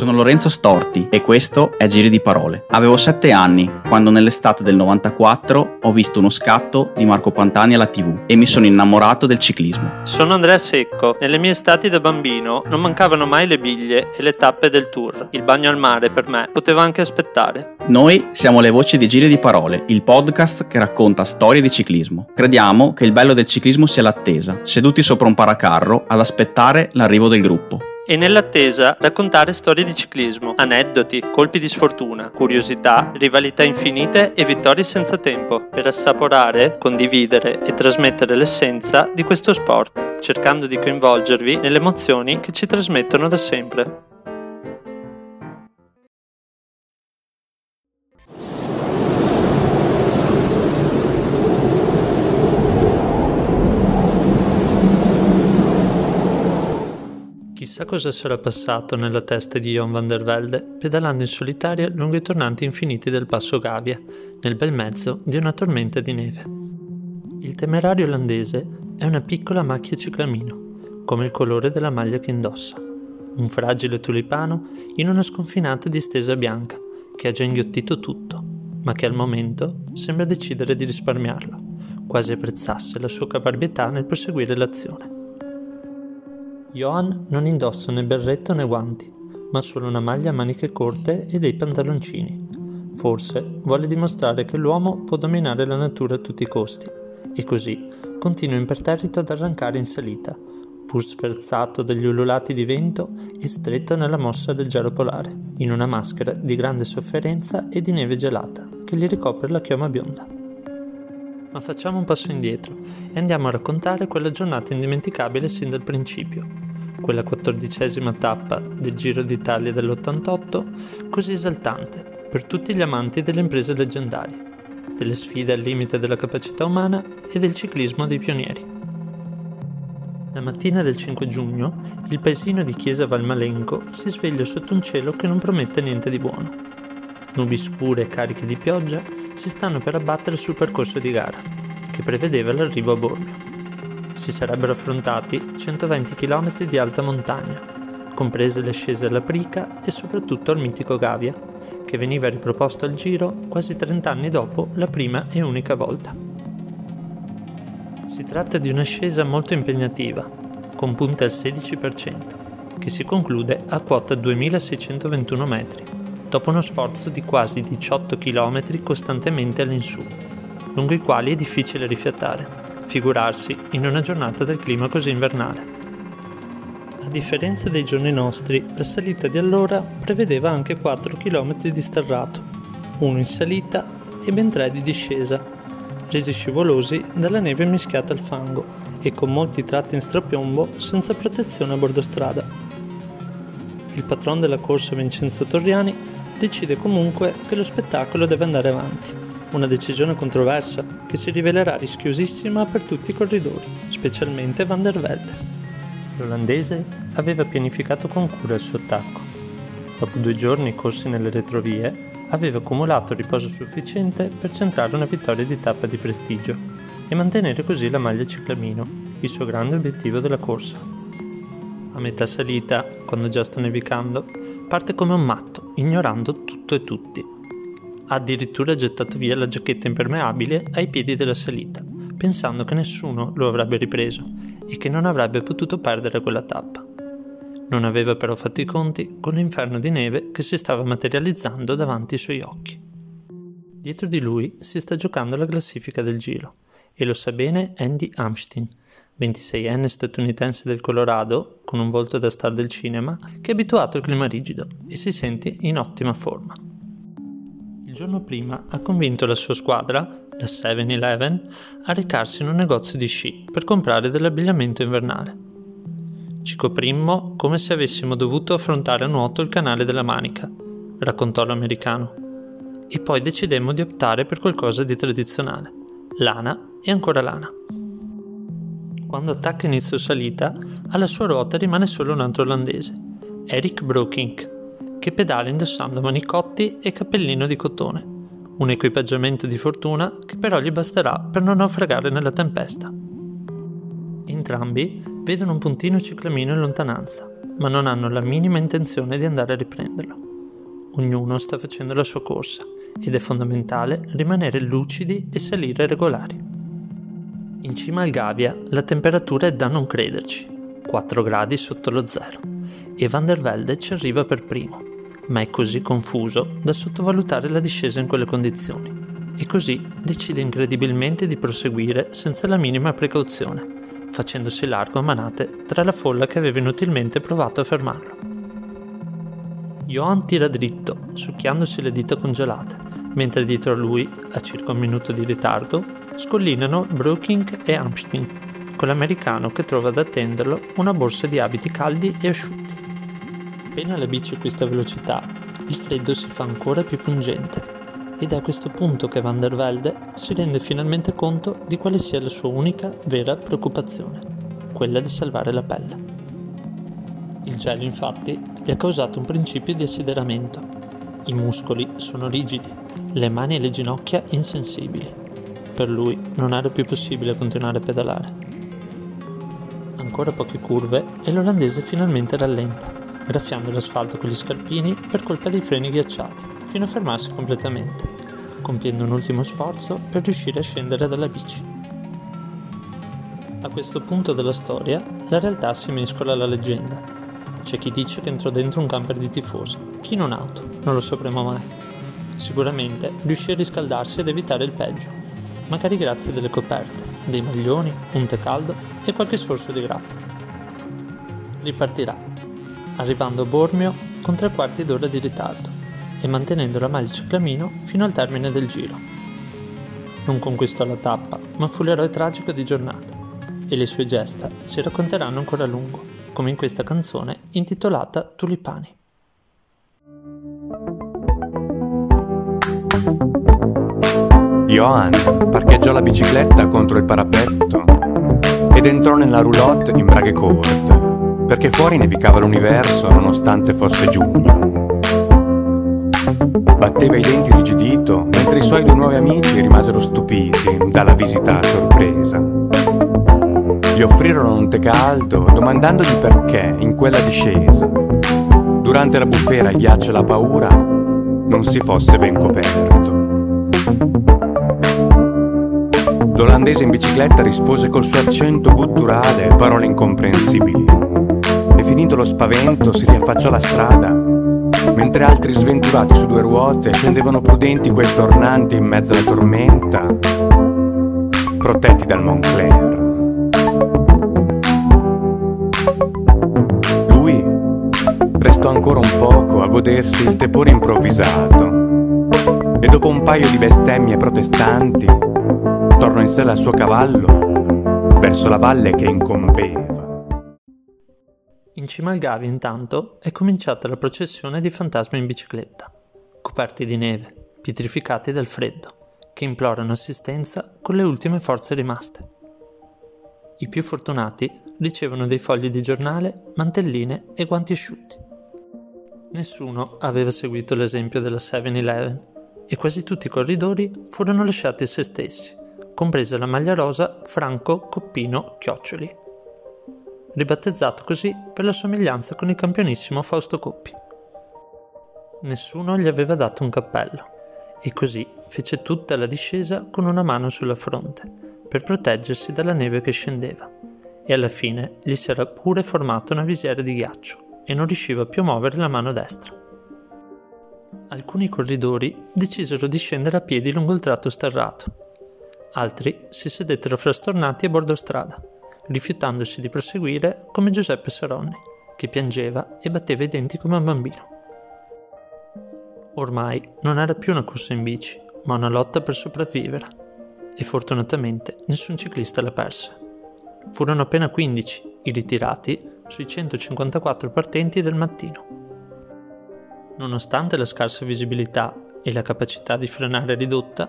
sono Lorenzo Storti e questo è Giri di Parole. Avevo sette anni quando nell'estate del 94 ho visto uno scatto di Marco Pantani alla tv e mi sono innamorato del ciclismo. Sono Andrea Secco. Nelle mie estati da bambino non mancavano mai le biglie e le tappe del tour. Il bagno al mare per me poteva anche aspettare. Noi siamo le voci di Giri di Parole, il podcast che racconta storie di ciclismo. Crediamo che il bello del ciclismo sia l'attesa, seduti sopra un paracarro ad aspettare l'arrivo del gruppo e nell'attesa raccontare storie di ciclismo, aneddoti, colpi di sfortuna, curiosità, rivalità infinite e vittorie senza tempo, per assaporare, condividere e trasmettere l'essenza di questo sport, cercando di coinvolgervi nelle emozioni che ci trasmettono da sempre. Chissà cosa sarà passato nella testa di Jon van der Velde pedalando in solitaria lungo i tornanti infiniti del passo Gavia, nel bel mezzo di una tormenta di neve. Il temerario olandese è una piccola macchia ciclamino, come il colore della maglia che indossa, un fragile tulipano in una sconfinata distesa bianca che ha già inghiottito tutto, ma che al momento sembra decidere di risparmiarlo, quasi apprezzasse la sua caparbietà nel proseguire l'azione. Johan non indossa né berretto né guanti, ma solo una maglia a maniche corte e dei pantaloncini. Forse vuole dimostrare che l'uomo può dominare la natura a tutti i costi, e così continua imperterrito ad arrancare in salita, pur sferzato dagli ululati di vento e stretto nella mossa del gelo polare, in una maschera di grande sofferenza e di neve gelata che gli ricopre la chioma bionda. Ma facciamo un passo indietro e andiamo a raccontare quella giornata indimenticabile sin dal principio, quella quattordicesima tappa del Giro d'Italia dell'88 così esaltante per tutti gli amanti delle imprese leggendarie, delle sfide al limite della capacità umana e del ciclismo dei pionieri. La mattina del 5 giugno il paesino di Chiesa Valmalenco si sveglia sotto un cielo che non promette niente di buono. Nubi scure e cariche di pioggia si stanno per abbattere sul percorso di gara, che prevedeva l'arrivo a Bormio. Si sarebbero affrontati 120 km di alta montagna, comprese le scese alla Prica e soprattutto al mitico Gavia, che veniva riproposto al Giro quasi 30 anni dopo la prima e unica volta. Si tratta di un'ascesa molto impegnativa, con punte al 16%, che si conclude a quota 2621 metri dopo uno sforzo di quasi 18 km costantemente all'insù, lungo i quali è difficile rifiatare, figurarsi in una giornata del clima così invernale. A differenza dei giorni nostri, la salita di allora prevedeva anche 4 km di sterrato, uno in salita e ben 3 di discesa, resi scivolosi dalla neve mischiata al fango e con molti tratti in strapiombo senza protezione a bordo strada. Il patron della corsa Vincenzo Torriani decide comunque che lo spettacolo deve andare avanti. Una decisione controversa che si rivelerà rischiosissima per tutti i corridori, specialmente Van der Velde. L'olandese aveva pianificato con cura il suo attacco. Dopo due giorni corsi nelle retrovie, aveva accumulato riposo sufficiente per centrare una vittoria di tappa di prestigio e mantenere così la maglia ciclamino, il suo grande obiettivo della corsa. A metà salita, quando già sta nevicando, parte come un matto, ignorando tutto e tutti. Ha addirittura gettato via la giacchetta impermeabile ai piedi della salita, pensando che nessuno lo avrebbe ripreso e che non avrebbe potuto perdere quella tappa. Non aveva però fatto i conti con l'inferno di neve che si stava materializzando davanti ai suoi occhi. Dietro di lui si sta giocando la classifica del giro e lo sa bene Andy Amstein, 26enne statunitense del Colorado, con un volto da star del cinema, che è abituato al clima rigido e si sente in ottima forma. Il giorno prima ha convinto la sua squadra, la 7-Eleven, a recarsi in un negozio di sci per comprare dell'abbigliamento invernale. Ci coprimmo come se avessimo dovuto affrontare a nuoto il canale della Manica, raccontò l'americano. E poi decidemmo di optare per qualcosa di tradizionale, lana e ancora lana. Quando attacca inizio salita, alla sua ruota rimane solo un altro olandese, Eric Brokink, che pedala indossando manicotti e cappellino di cotone, un equipaggiamento di fortuna che però gli basterà per non naufragare nella tempesta. Entrambi vedono un puntino ciclamino in lontananza, ma non hanno la minima intenzione di andare a riprenderlo. Ognuno sta facendo la sua corsa ed è fondamentale rimanere lucidi e salire regolari. In cima al Gavia la temperatura è da non crederci, 4 gradi sotto lo zero, e Van der Velde ci arriva per primo, ma è così confuso da sottovalutare la discesa in quelle condizioni, e così decide incredibilmente di proseguire senza la minima precauzione facendosi largo a manate tra la folla che aveva inutilmente provato a fermarlo. Johan tira dritto, succhiandosi le dita congelate, mentre dietro a lui, a circa un minuto di ritardo, scollinano Brookink e Amstein, con l'americano che trova ad attenderlo una borsa di abiti caldi e asciutti. Appena la bici acquista velocità, il freddo si fa ancora più pungente ed è a questo punto che Van der Velde si rende finalmente conto di quale sia la sua unica vera preoccupazione, quella di salvare la pelle. Il gelo infatti gli ha causato un principio di assideramento. I muscoli sono rigidi, le mani e le ginocchia insensibili. Per lui non era più possibile continuare a pedalare. Ancora poche curve e l'olandese finalmente rallenta, graffiando l'asfalto con gli scarpini per colpa dei freni ghiacciati fino a fermarsi completamente, compiendo un ultimo sforzo per riuscire a scendere dalla bici. A questo punto della storia, la realtà si mescola alla leggenda. C'è chi dice che entrò dentro un camper di tifosi, chi in un'auto, non lo sapremo mai. Sicuramente riuscì a riscaldarsi ed evitare il peggio, magari grazie delle coperte, dei maglioni, un tè caldo e qualche sorso di grappa. Ripartirà, arrivando a Bormio con tre quarti d'ora di ritardo e mantenendo la maglia ciclamino fino al termine del giro. Non conquistò la tappa, ma fu l'eroe tragico di giornata e le sue gesta si racconteranno ancora a lungo, come in questa canzone intitolata Tulipani. Johan parcheggiò la bicicletta contro il parapetto ed entrò nella roulotte in braghe corte, perché fuori nevicava l'universo nonostante fosse giugno. Batteva i denti rigidito, mentre i suoi due nuovi amici rimasero stupiti dalla visita a sorpresa. Gli offrirono un tè caldo, domandandogli perché, in quella discesa, durante la bufera, il ghiaccio e la paura, non si fosse ben coperto. L'olandese in bicicletta rispose col suo accento gutturale parole incomprensibili. E finito lo spavento si riaffacciò alla strada mentre altri sventurati su due ruote scendevano prudenti quei tornanti in mezzo alla tormenta, protetti dal Montclair. Lui restò ancora un poco a godersi il tepore improvvisato e dopo un paio di bestemmie protestanti tornò in sella al suo cavallo verso la valle che incombeva. In cima al Gavi, intanto, è cominciata la processione di fantasmi in bicicletta, coperti di neve, pietrificati dal freddo, che implorano assistenza con le ultime forze rimaste. I più fortunati ricevono dei fogli di giornale, mantelline e guanti asciutti. Nessuno aveva seguito l'esempio della 7-Eleven e quasi tutti i corridori furono lasciati a se stessi, compresa la maglia rosa Franco Coppino Chioccioli ribattezzato così per la somiglianza con il campionissimo Fausto Coppi. Nessuno gli aveva dato un cappello e così fece tutta la discesa con una mano sulla fronte per proteggersi dalla neve che scendeva e alla fine gli si era pure formata una visiera di ghiaccio e non riusciva più a muovere la mano destra. Alcuni corridori decisero di scendere a piedi lungo il tratto sterrato, altri si sedettero frastornati a bordo strada rifiutandosi di proseguire come Giuseppe Saronni, che piangeva e batteva i denti come un bambino. Ormai non era più una corsa in bici, ma una lotta per sopravvivere, e fortunatamente nessun ciclista la perse. Furono appena 15 i ritirati sui 154 partenti del mattino. Nonostante la scarsa visibilità e la capacità di frenare ridotta,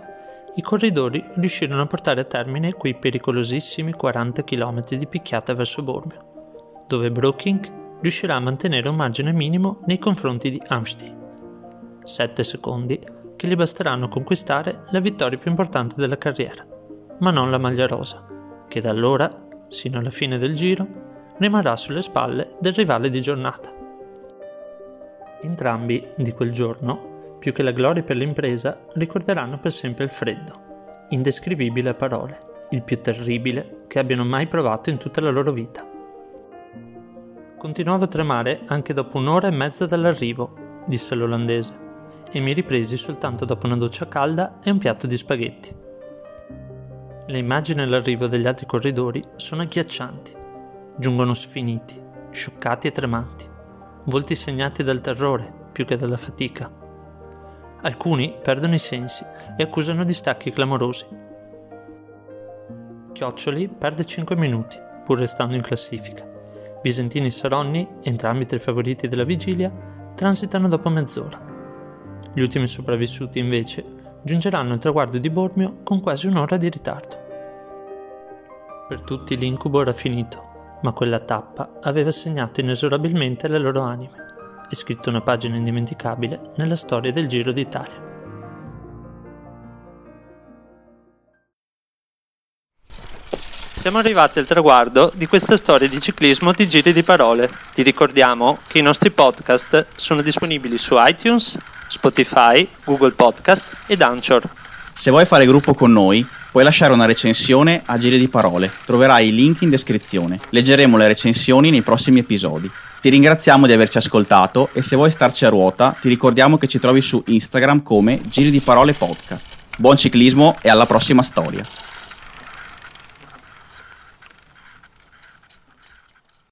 i corridori riuscirono a portare a termine quei pericolosissimi 40 km di picchiata verso Bormio, dove Brookink riuscirà a mantenere un margine minimo nei confronti di Amstein. 7 secondi che gli basteranno a conquistare la vittoria più importante della carriera, ma non la maglia rosa, che da allora, sino alla fine del giro, rimarrà sulle spalle del rivale di giornata. Entrambi, di quel giorno, più che la gloria per l'impresa, ricorderanno per sempre il freddo, indescrivibile a parole, il più terribile che abbiano mai provato in tutta la loro vita. Continuavo a tremare anche dopo un'ora e mezza dall'arrivo, disse l'olandese, e mi ripresi soltanto dopo una doccia calda e un piatto di spaghetti. Le immagini all'arrivo degli altri corridori sono agghiaccianti, giungono sfiniti, scioccati e tremanti volti segnati dal terrore più che dalla fatica. Alcuni perdono i sensi e accusano distacchi clamorosi. Chioccioli perde 5 minuti, pur restando in classifica. Visentini e Saronni, entrambi tra i favoriti della vigilia, transitano dopo mezz'ora. Gli ultimi sopravvissuti, invece, giungeranno al traguardo di Bormio con quasi un'ora di ritardo. Per tutti l'incubo era finito ma quella tappa aveva segnato inesorabilmente le loro anime e scritto una pagina indimenticabile nella storia del Giro d'Italia. Siamo arrivati al traguardo di questa storia di ciclismo di giri di parole. Ti ricordiamo che i nostri podcast sono disponibili su iTunes, Spotify, Google Podcast ed Anchor. Se vuoi fare gruppo con noi, puoi lasciare una recensione a Giri di Parole. Troverai i link in descrizione. Leggeremo le recensioni nei prossimi episodi. Ti ringraziamo di averci ascoltato e se vuoi starci a ruota, ti ricordiamo che ci trovi su Instagram come Giri di Parole Podcast. Buon ciclismo e alla prossima storia.